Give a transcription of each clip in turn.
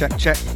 Check, check.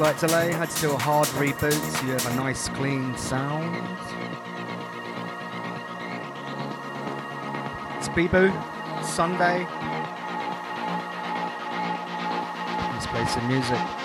Slight delay. Had to do a hard reboot so you have a nice clean sound. It's Bebu, Sunday. Let's play some music.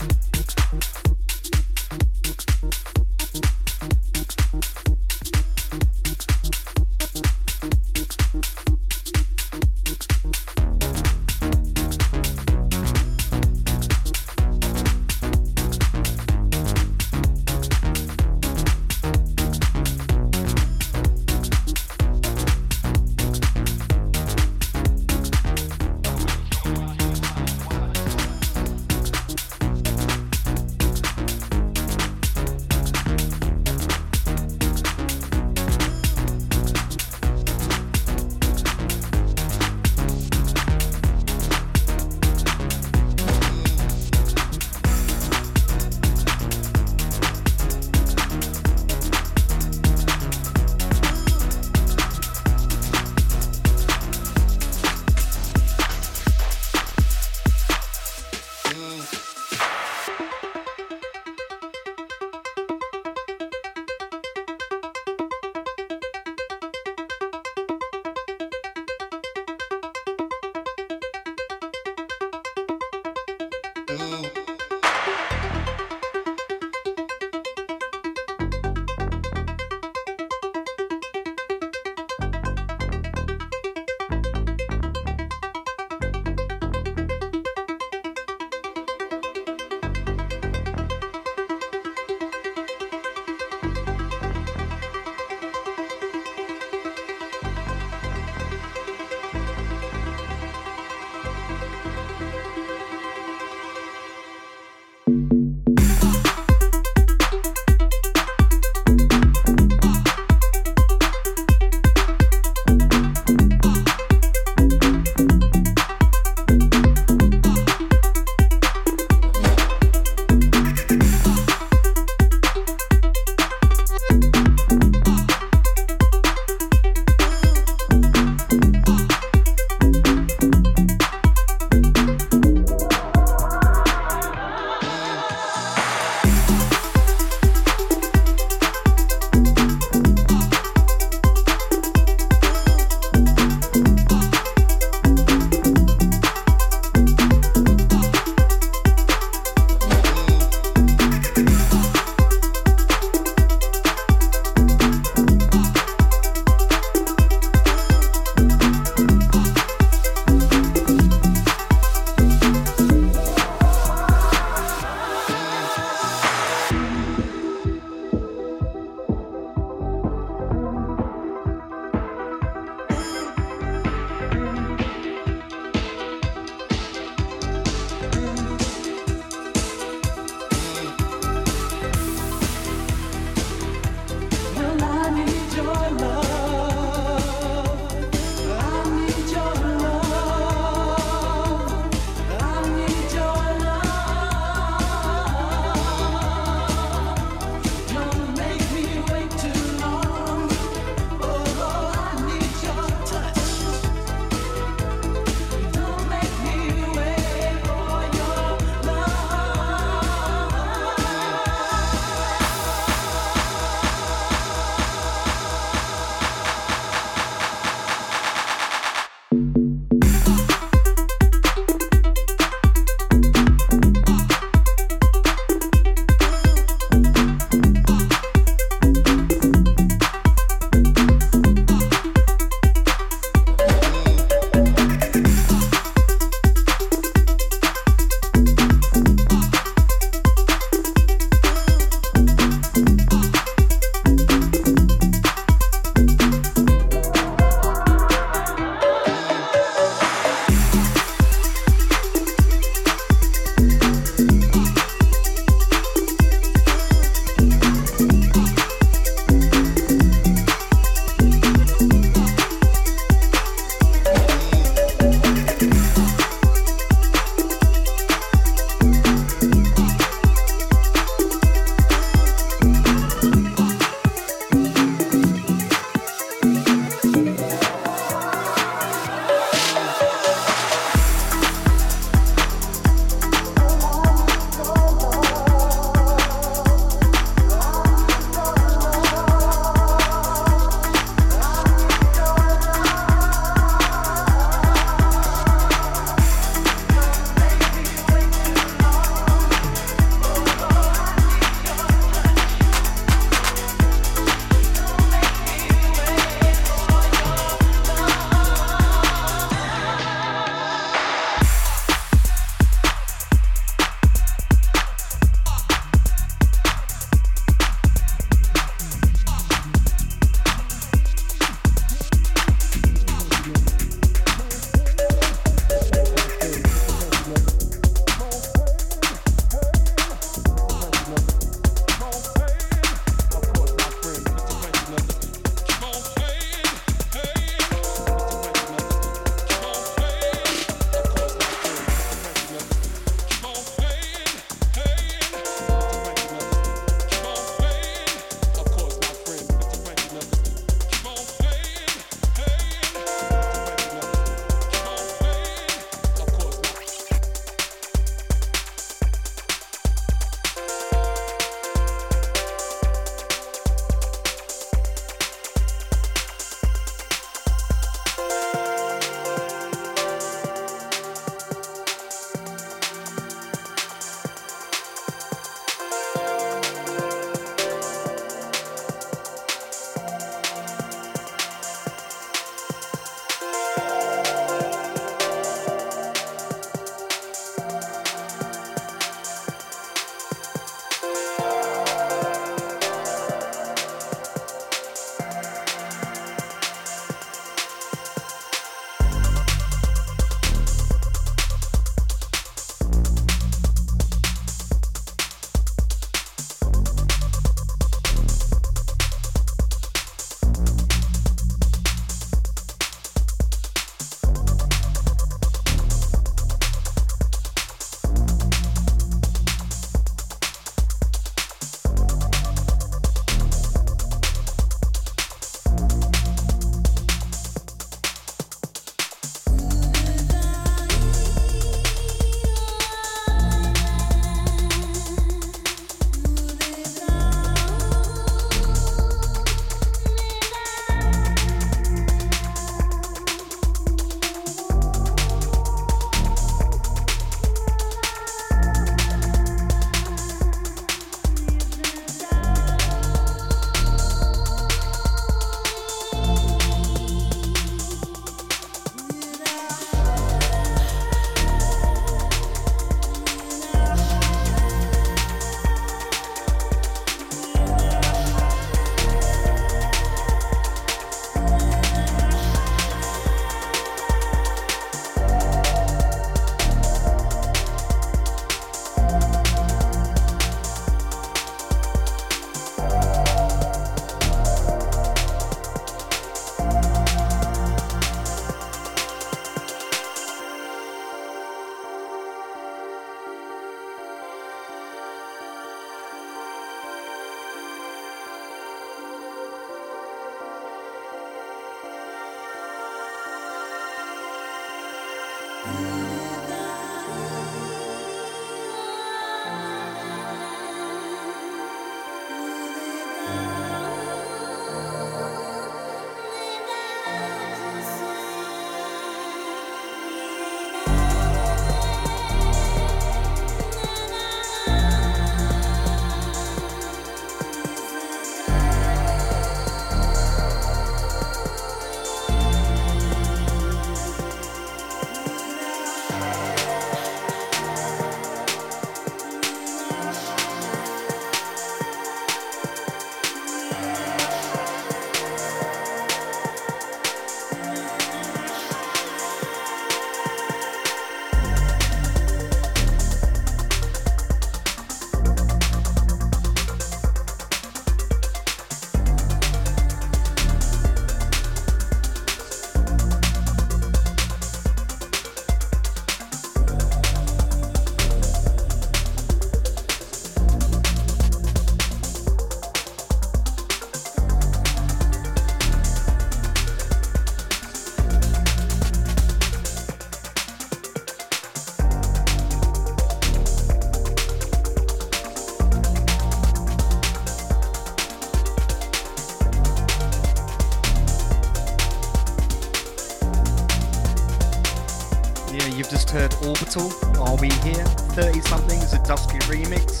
30 something is a Dusky remix.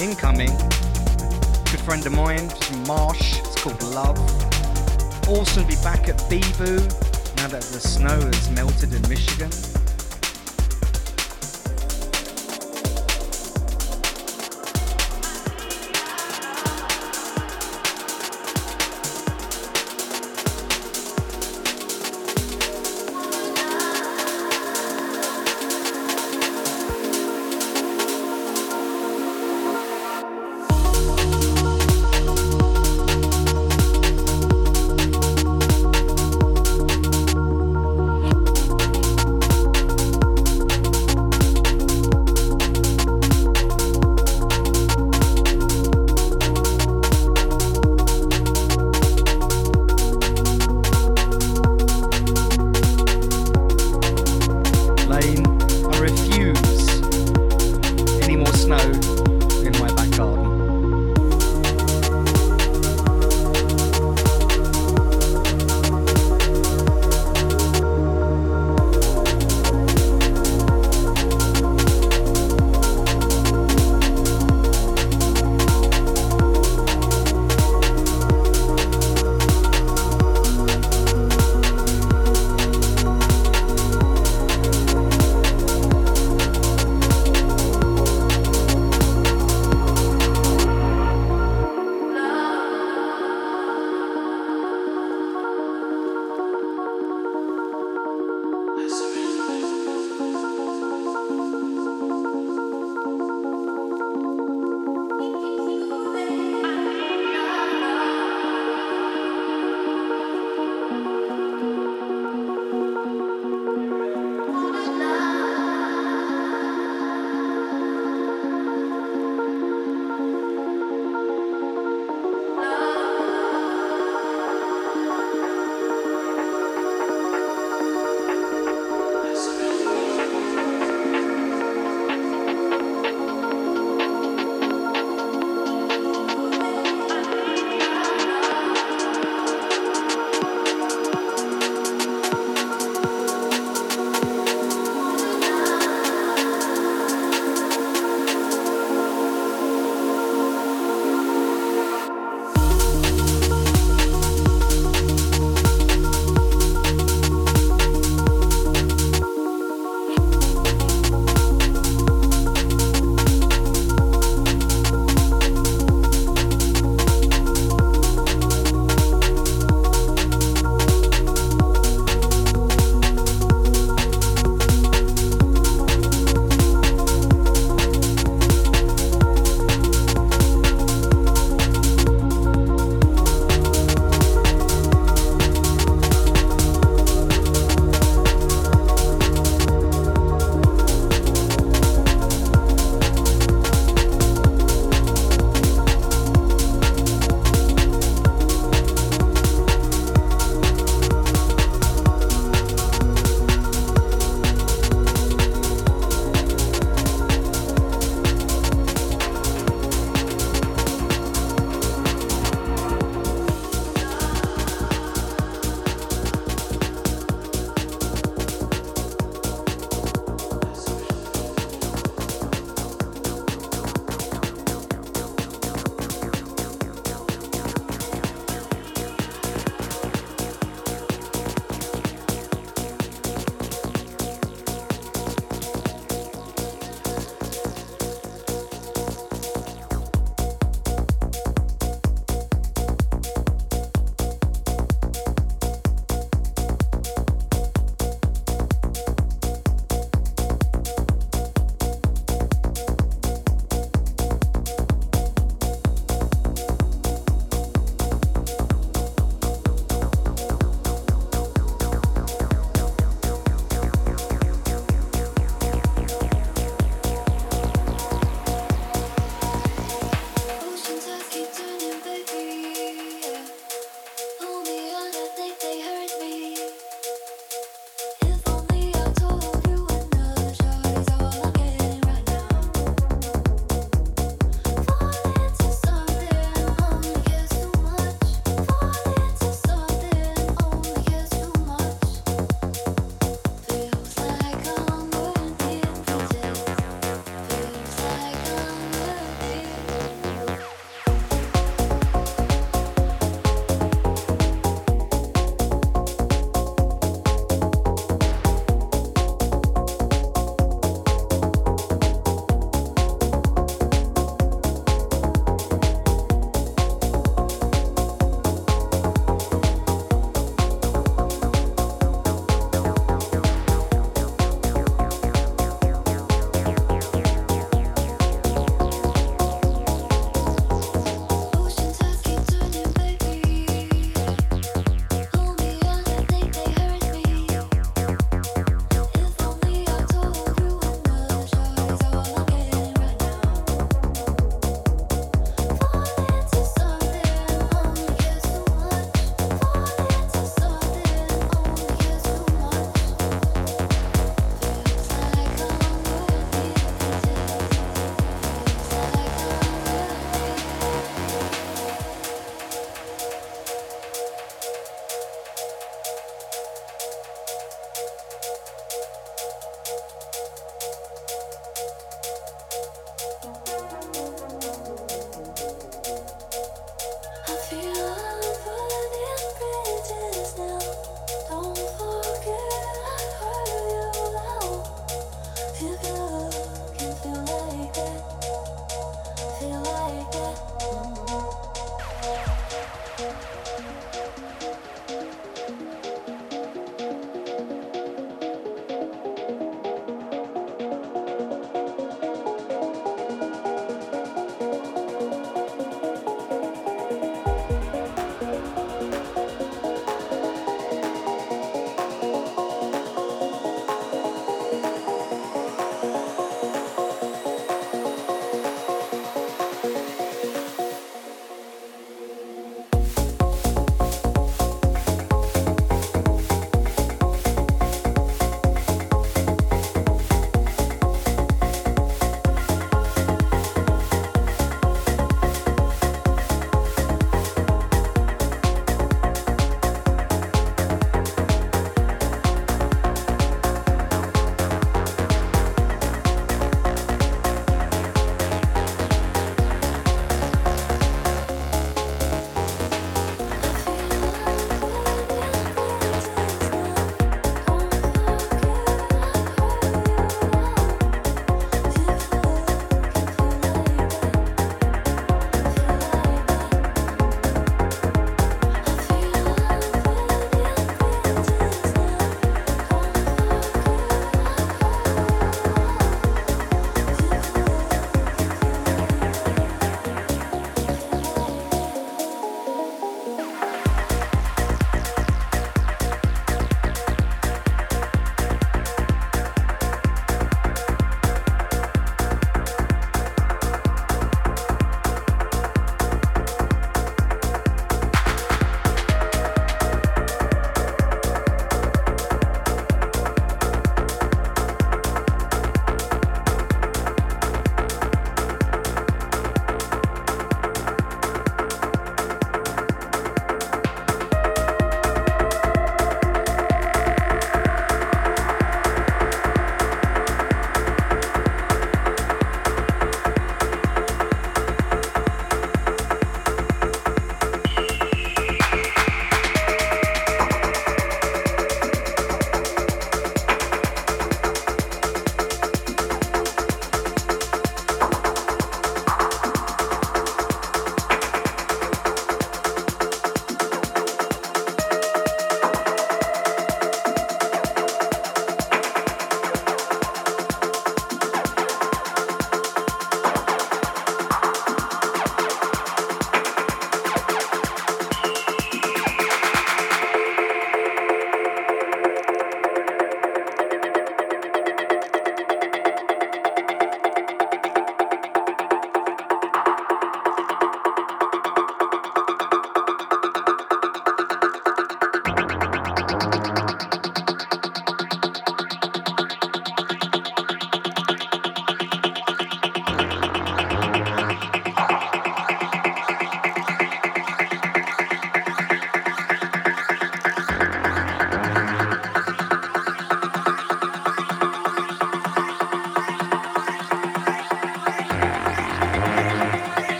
Incoming, good friend of mine Marsh, it's called Love. Also be back at Bebu now that the snow has melted in Michigan.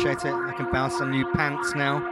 Appreciate it. I can bounce some new pants now.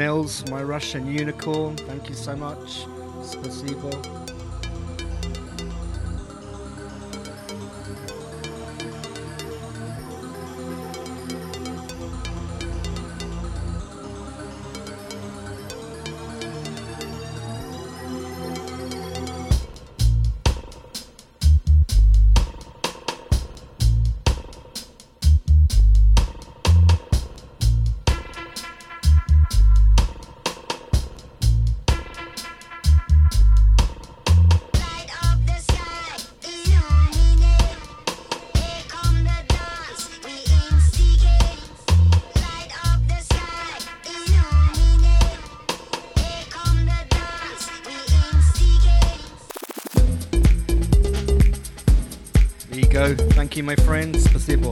Nils, my Russian unicorn, thank you so much. Spasibo. my friends. Спасибо.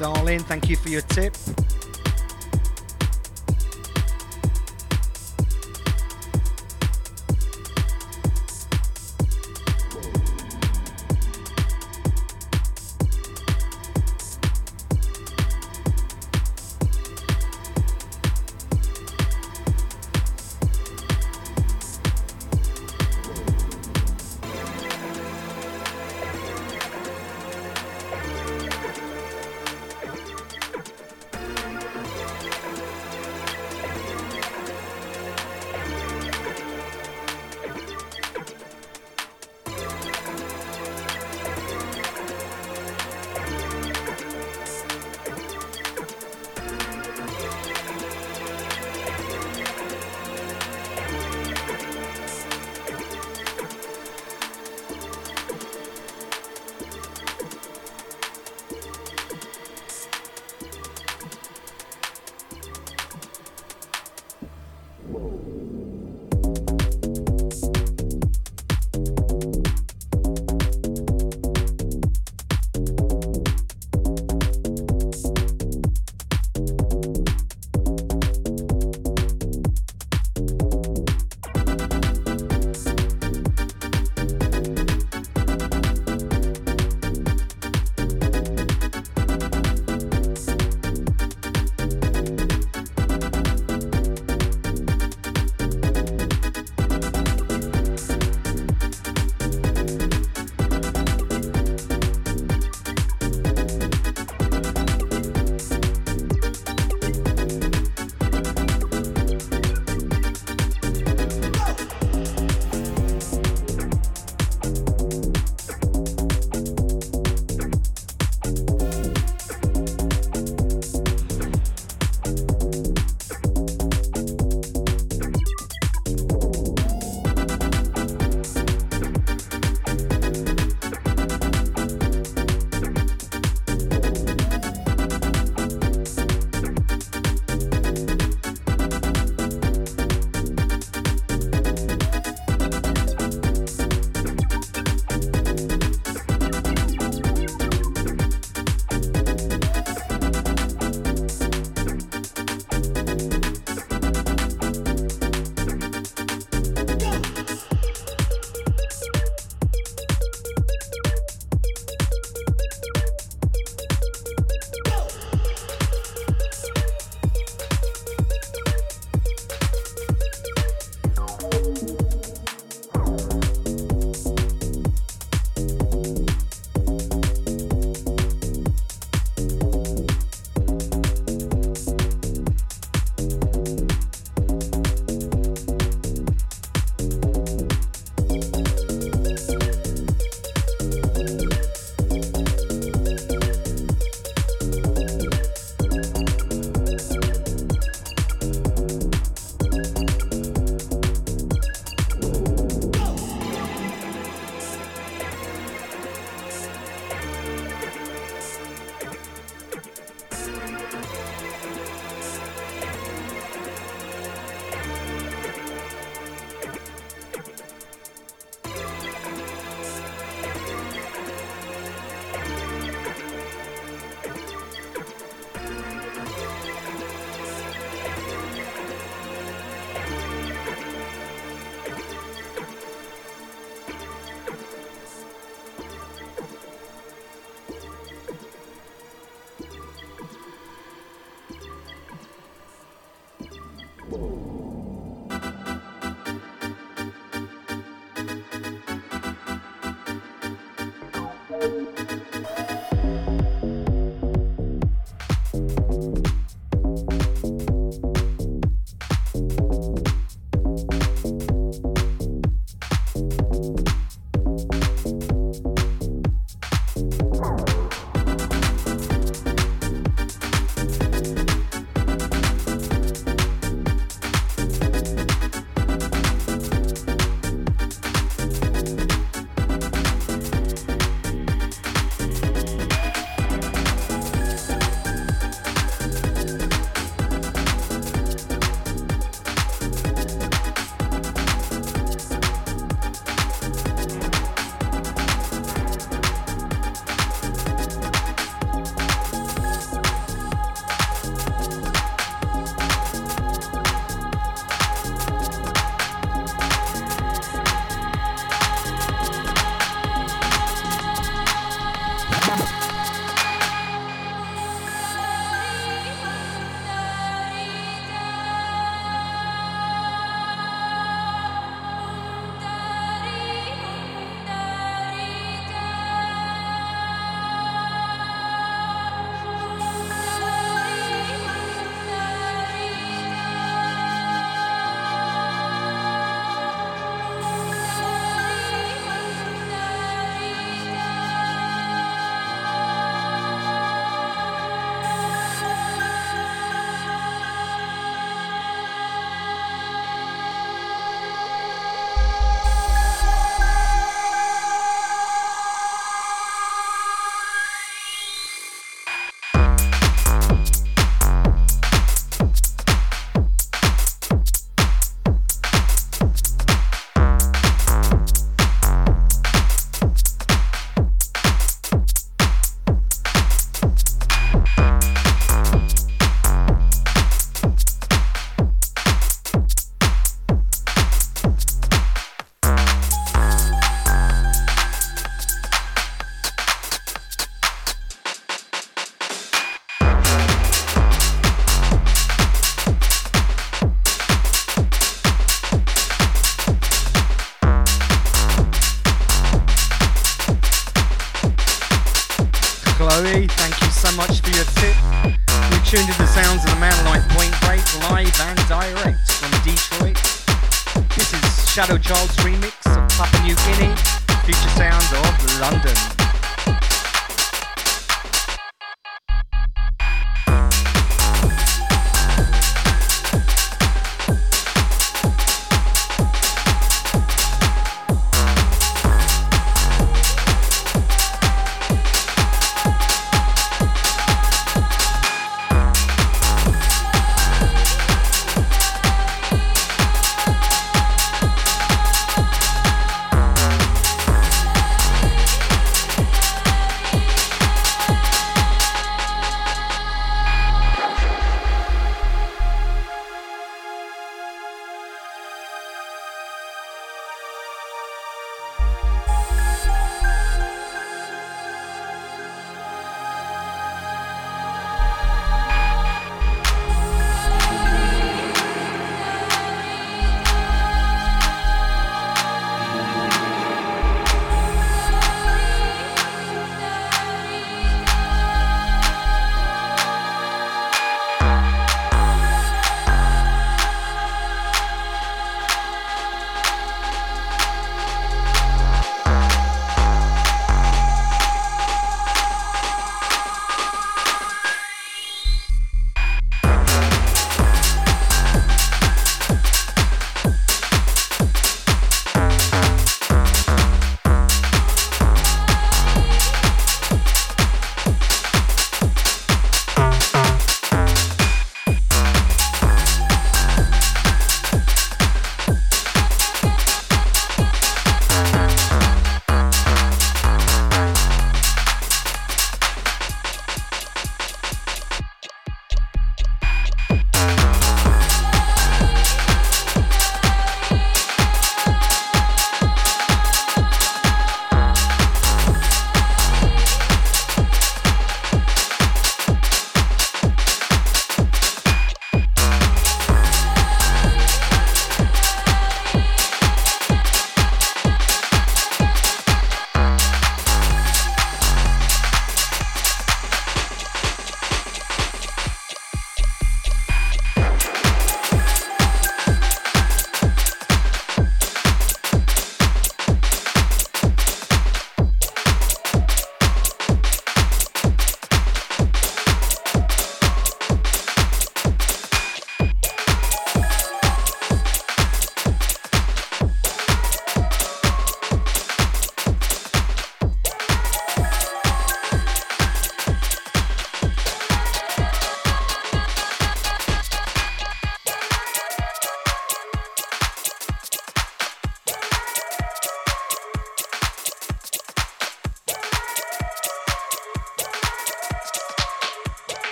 Darling. Thank you for your tip.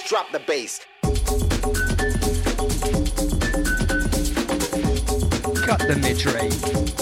Drop the bass. Cut the mid-range. next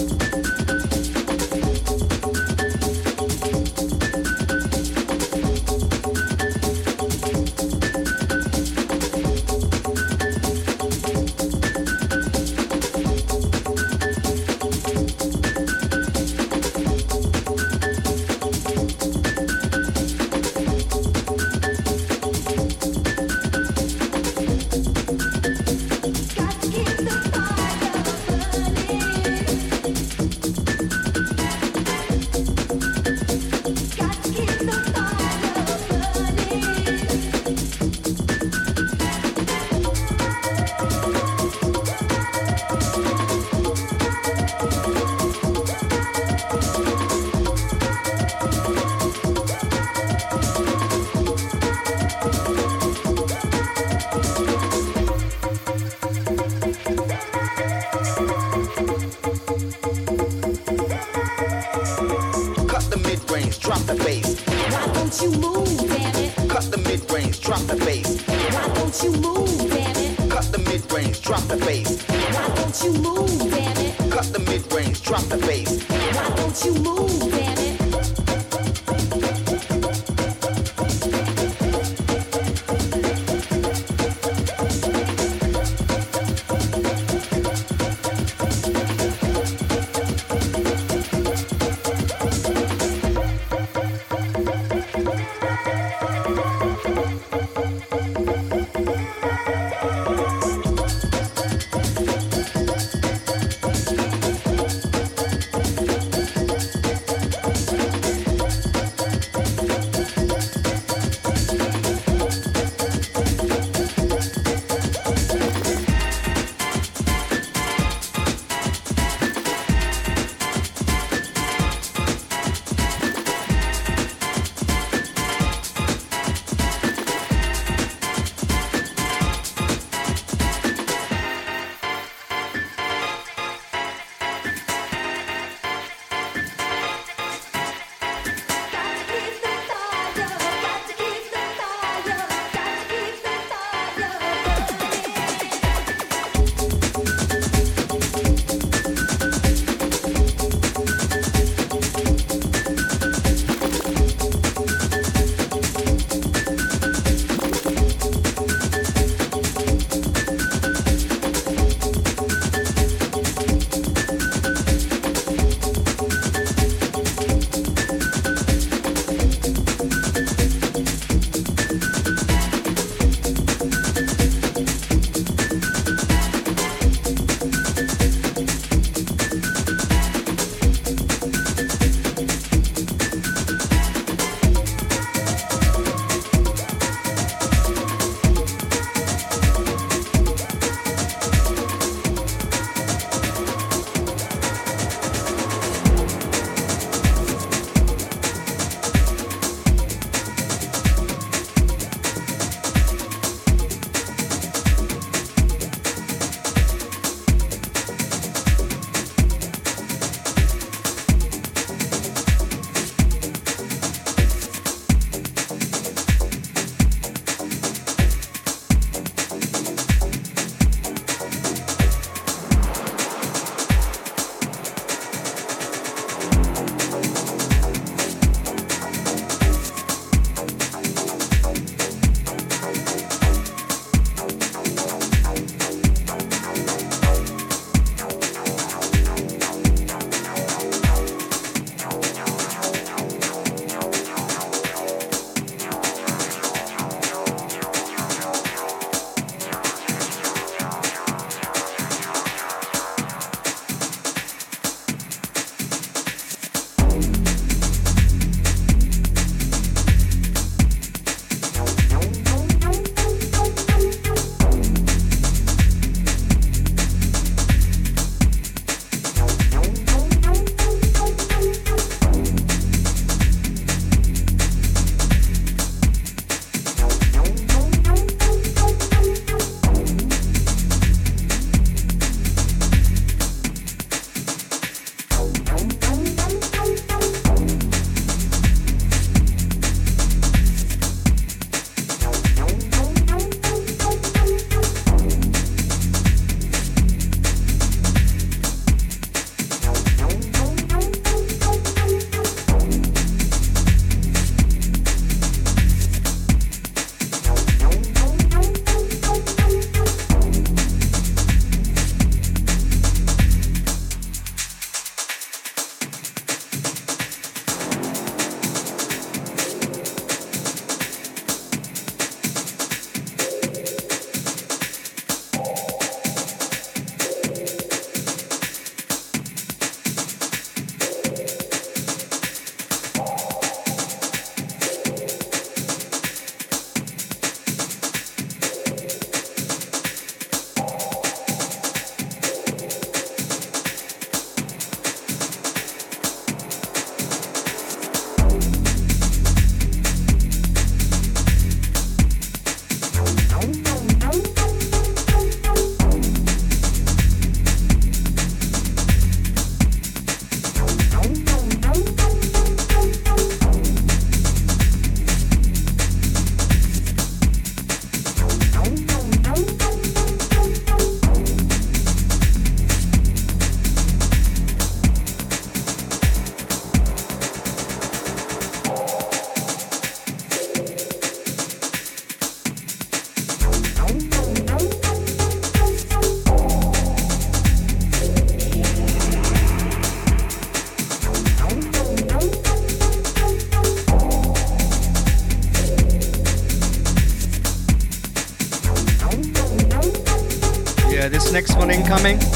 one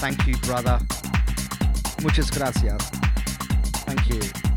Thank you, brother. Muchas gracias. Thank you.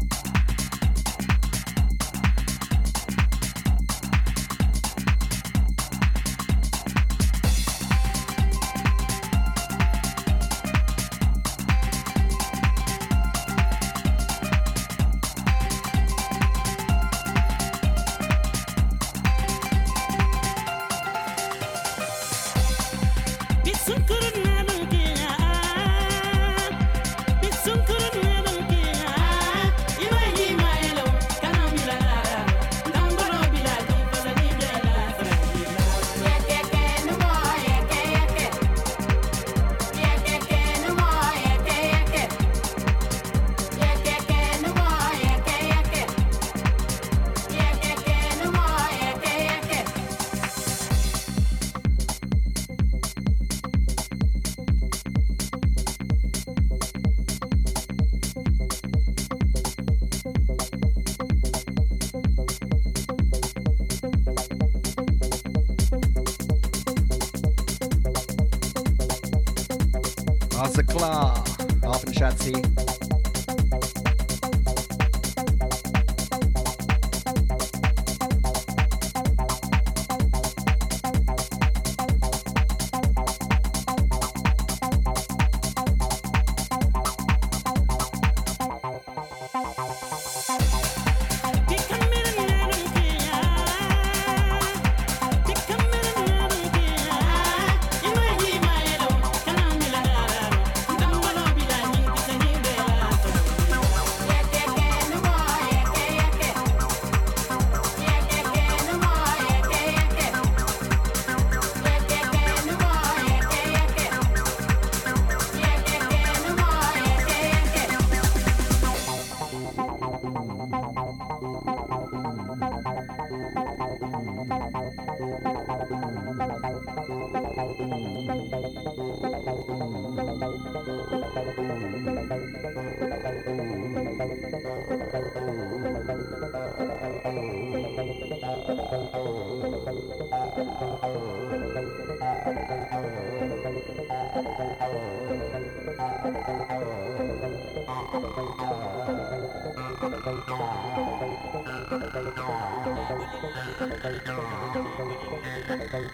Bye. Bye.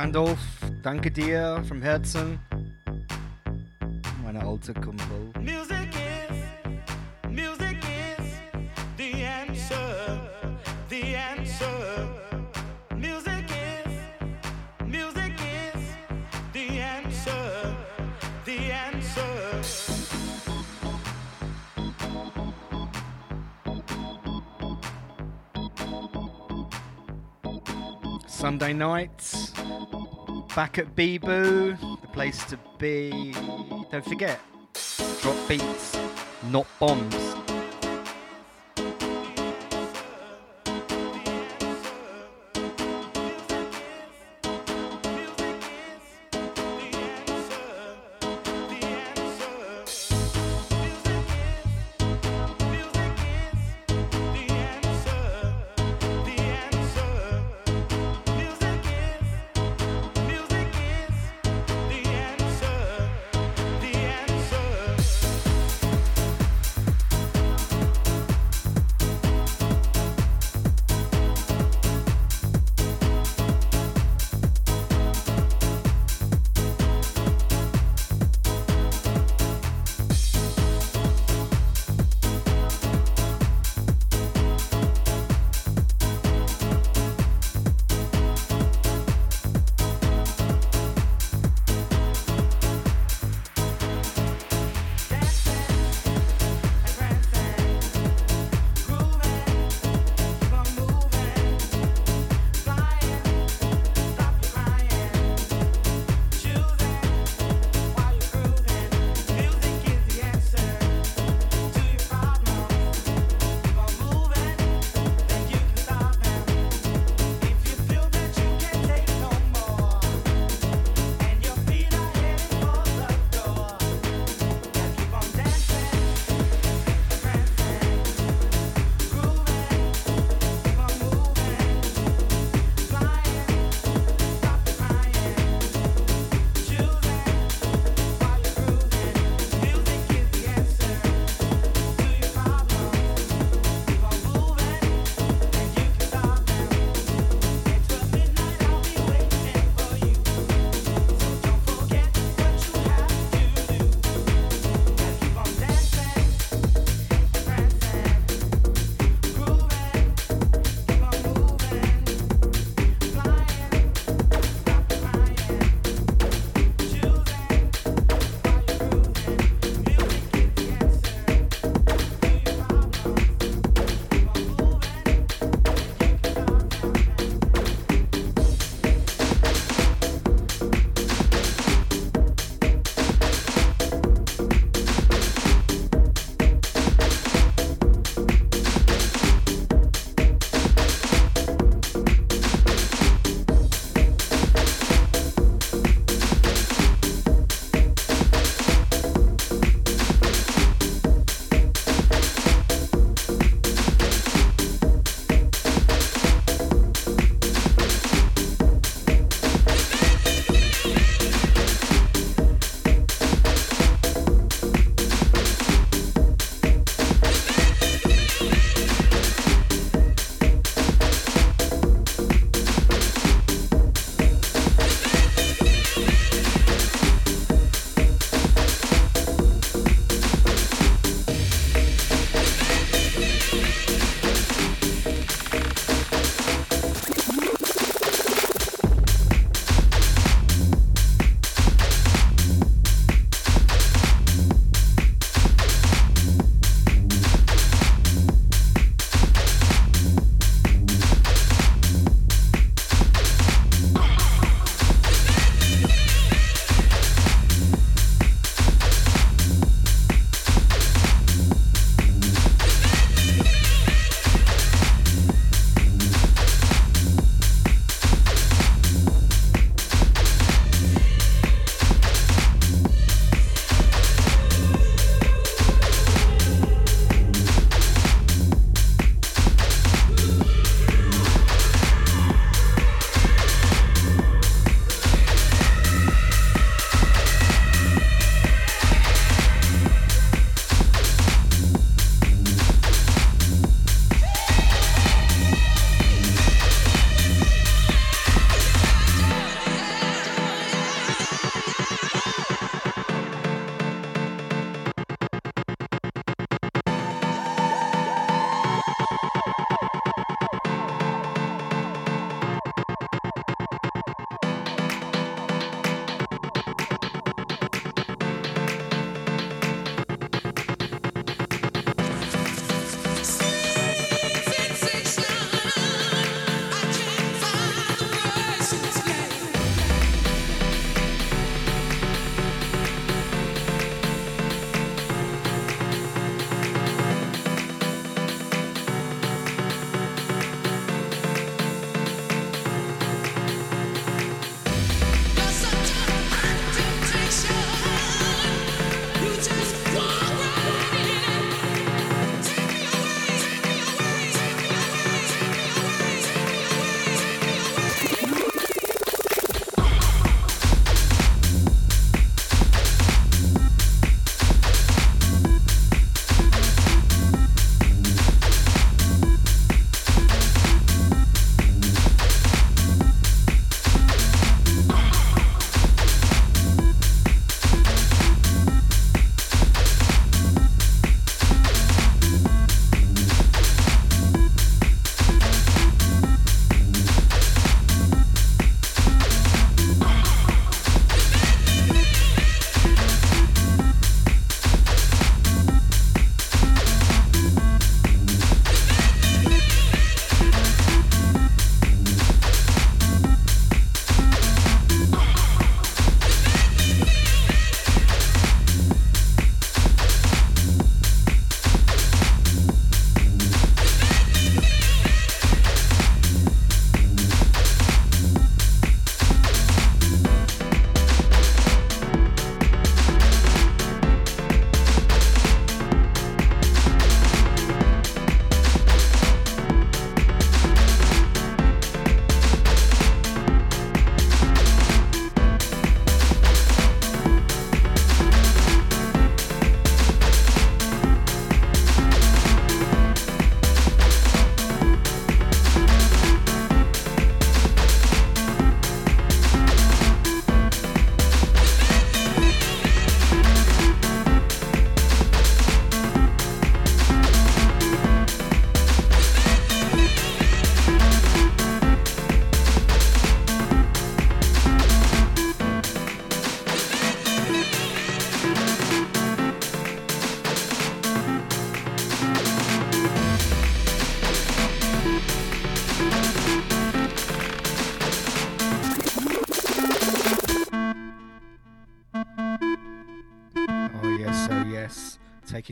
Wandolf, danke dir from Herzen. Meine alte Kumpel. Music is, music is the answer, the answer. Music is, music is the answer, the answer. Sunday nights, back at Bebu, the place to be. Don't forget, drop beats, not bombs.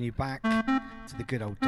You back to the good old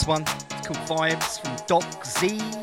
this one. It's called Vibes from Doc Z.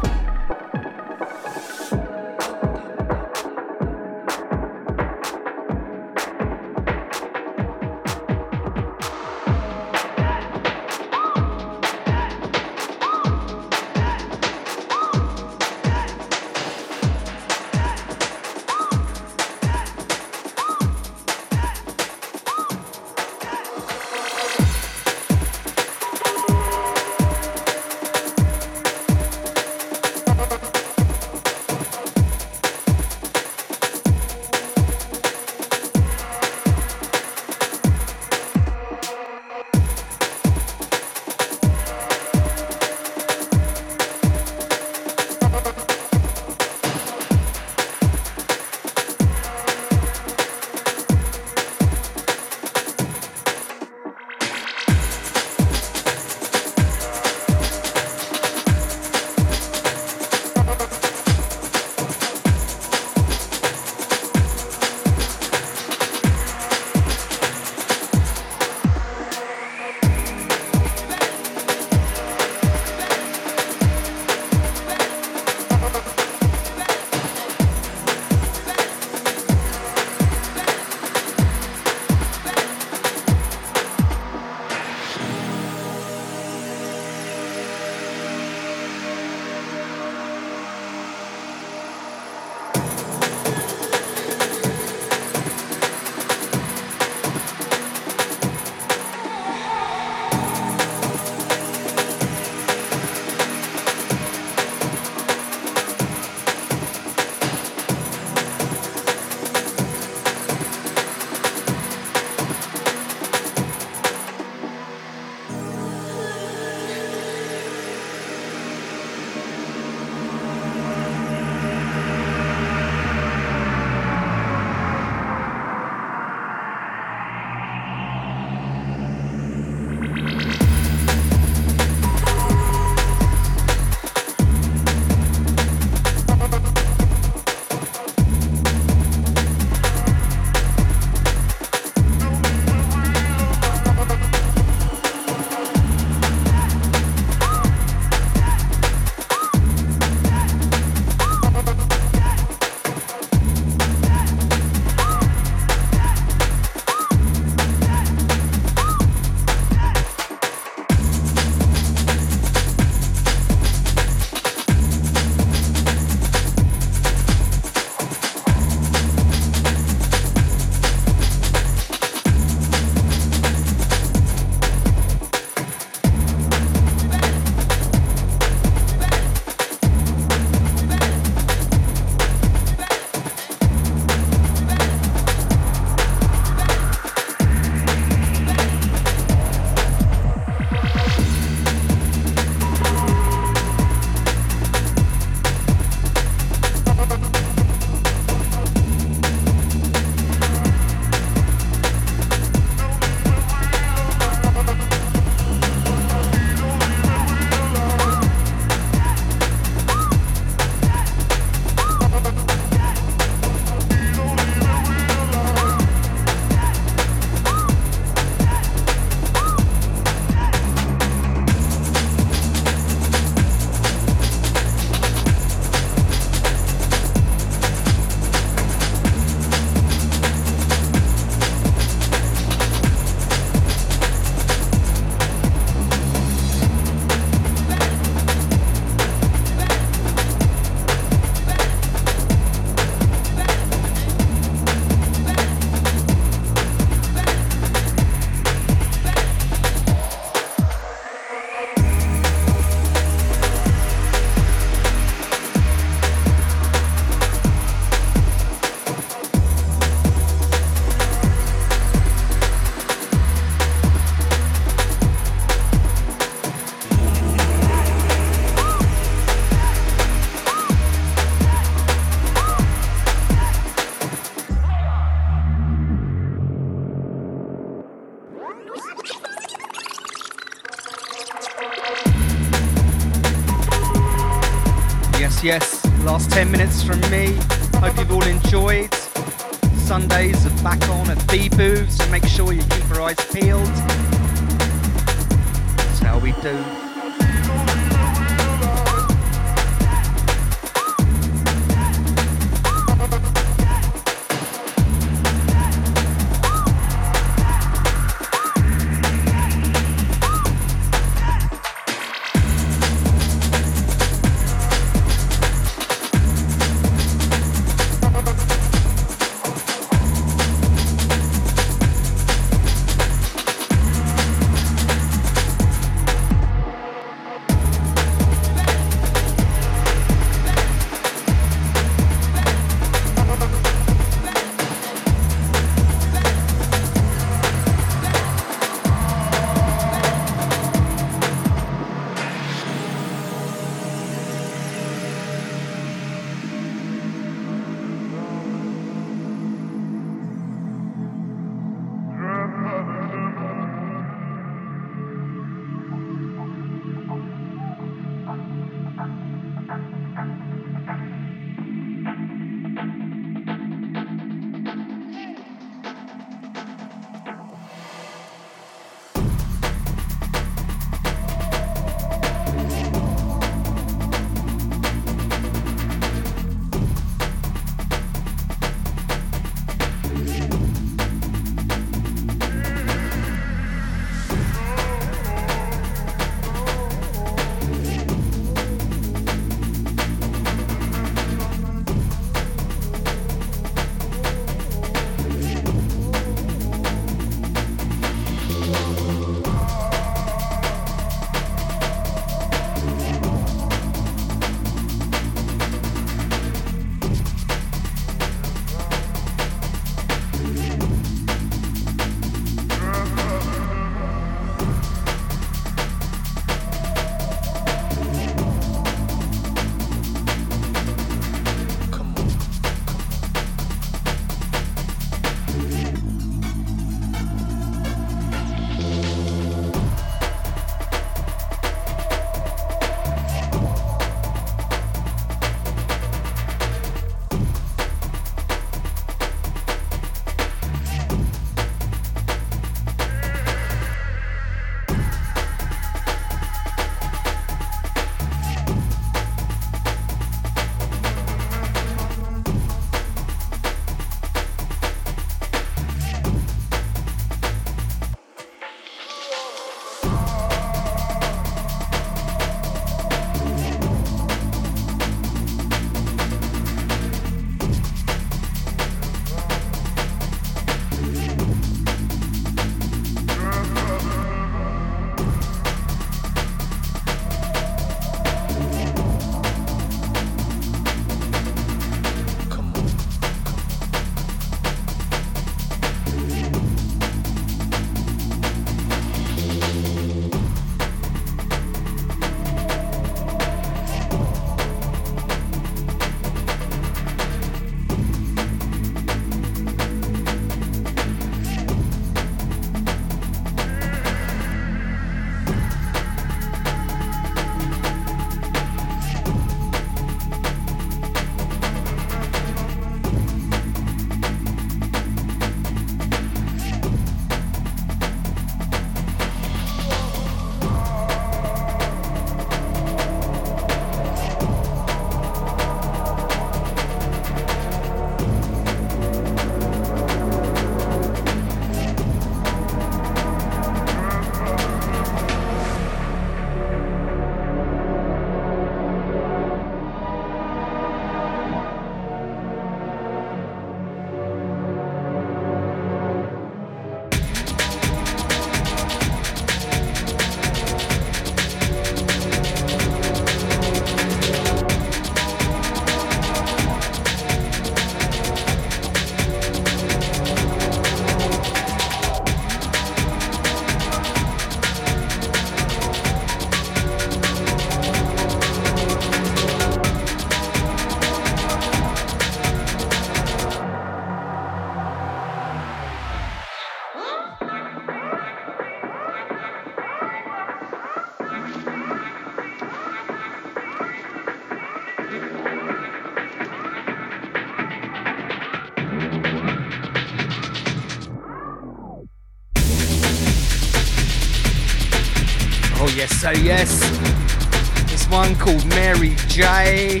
Yes, oh yes. This one called Mary J.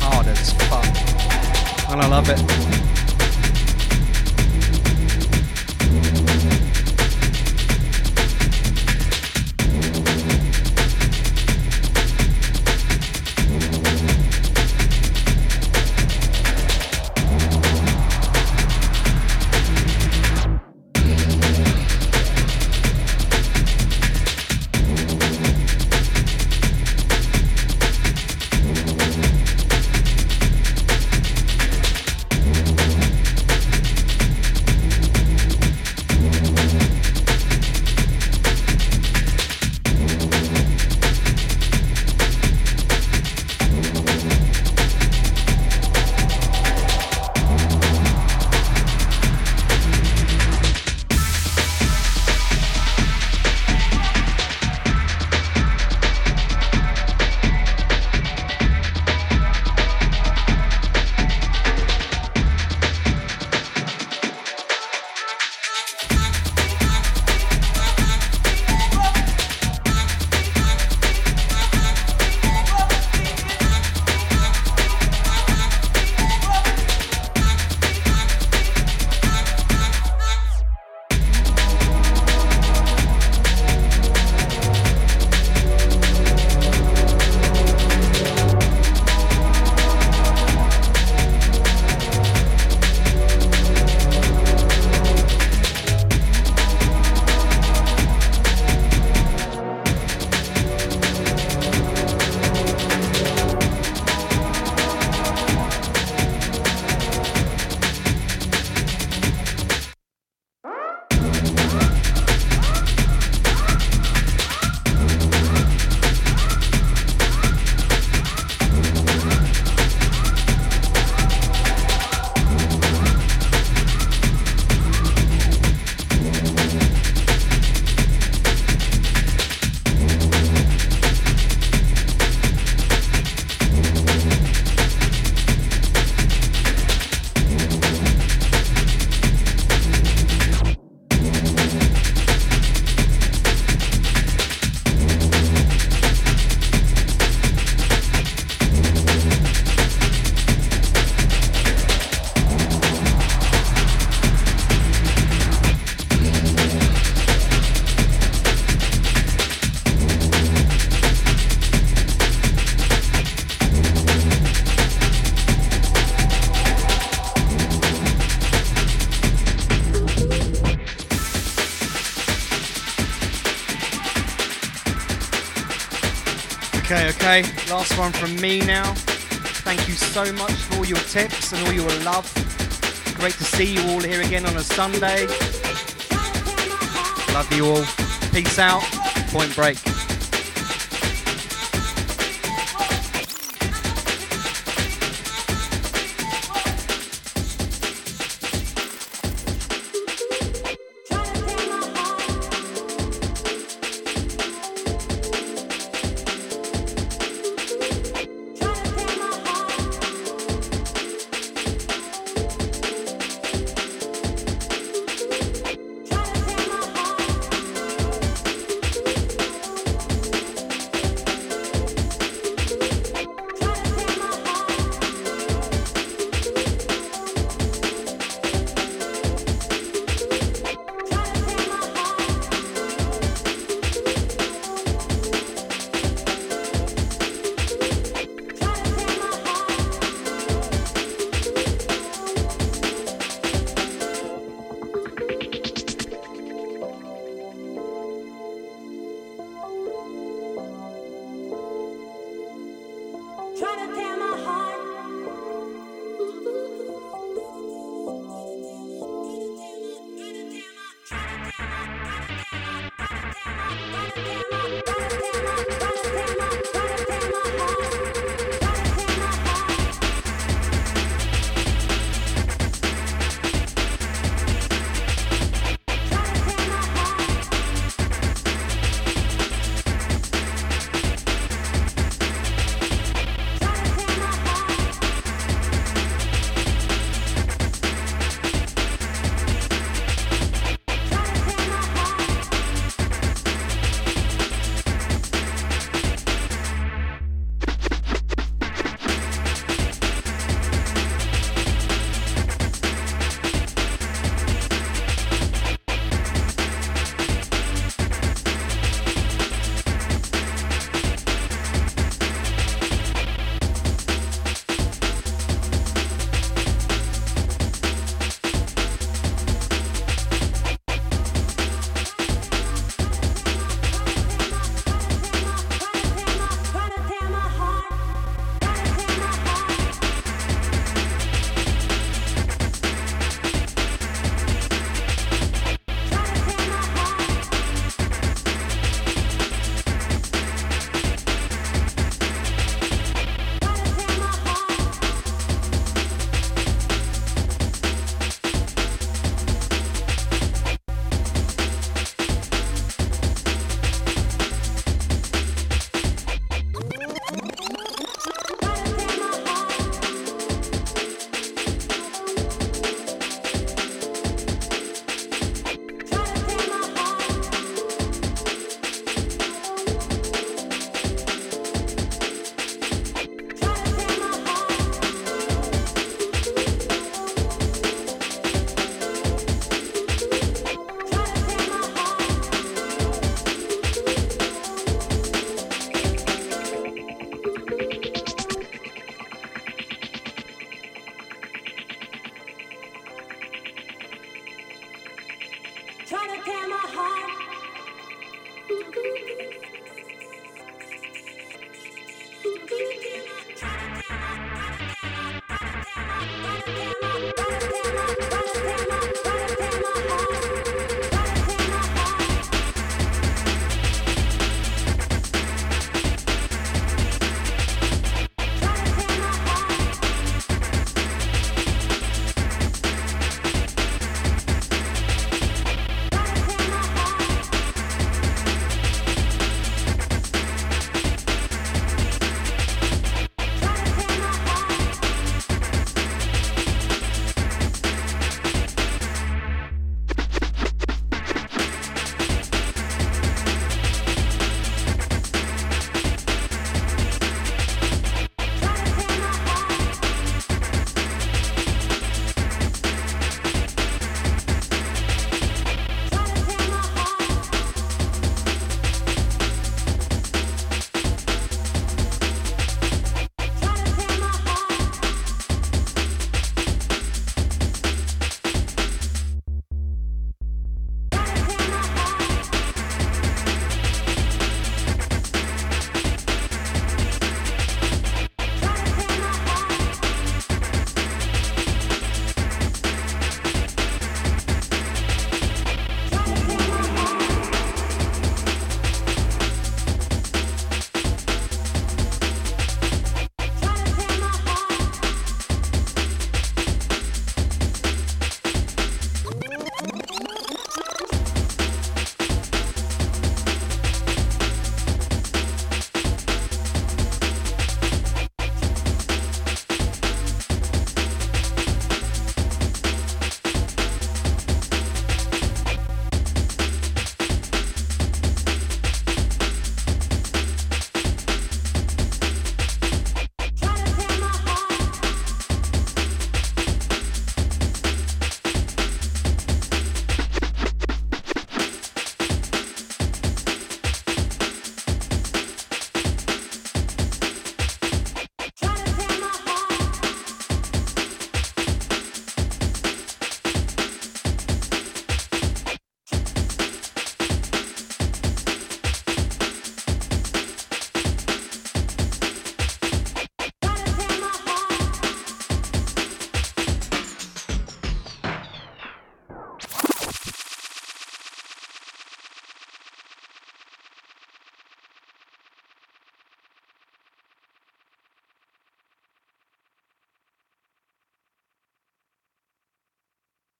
Hard as fuck. And I love it. Last one from me now. Thank you so much for all your tips and all your love. Great to see you all here again on a Sunday. Love you all. Peace out. Point break.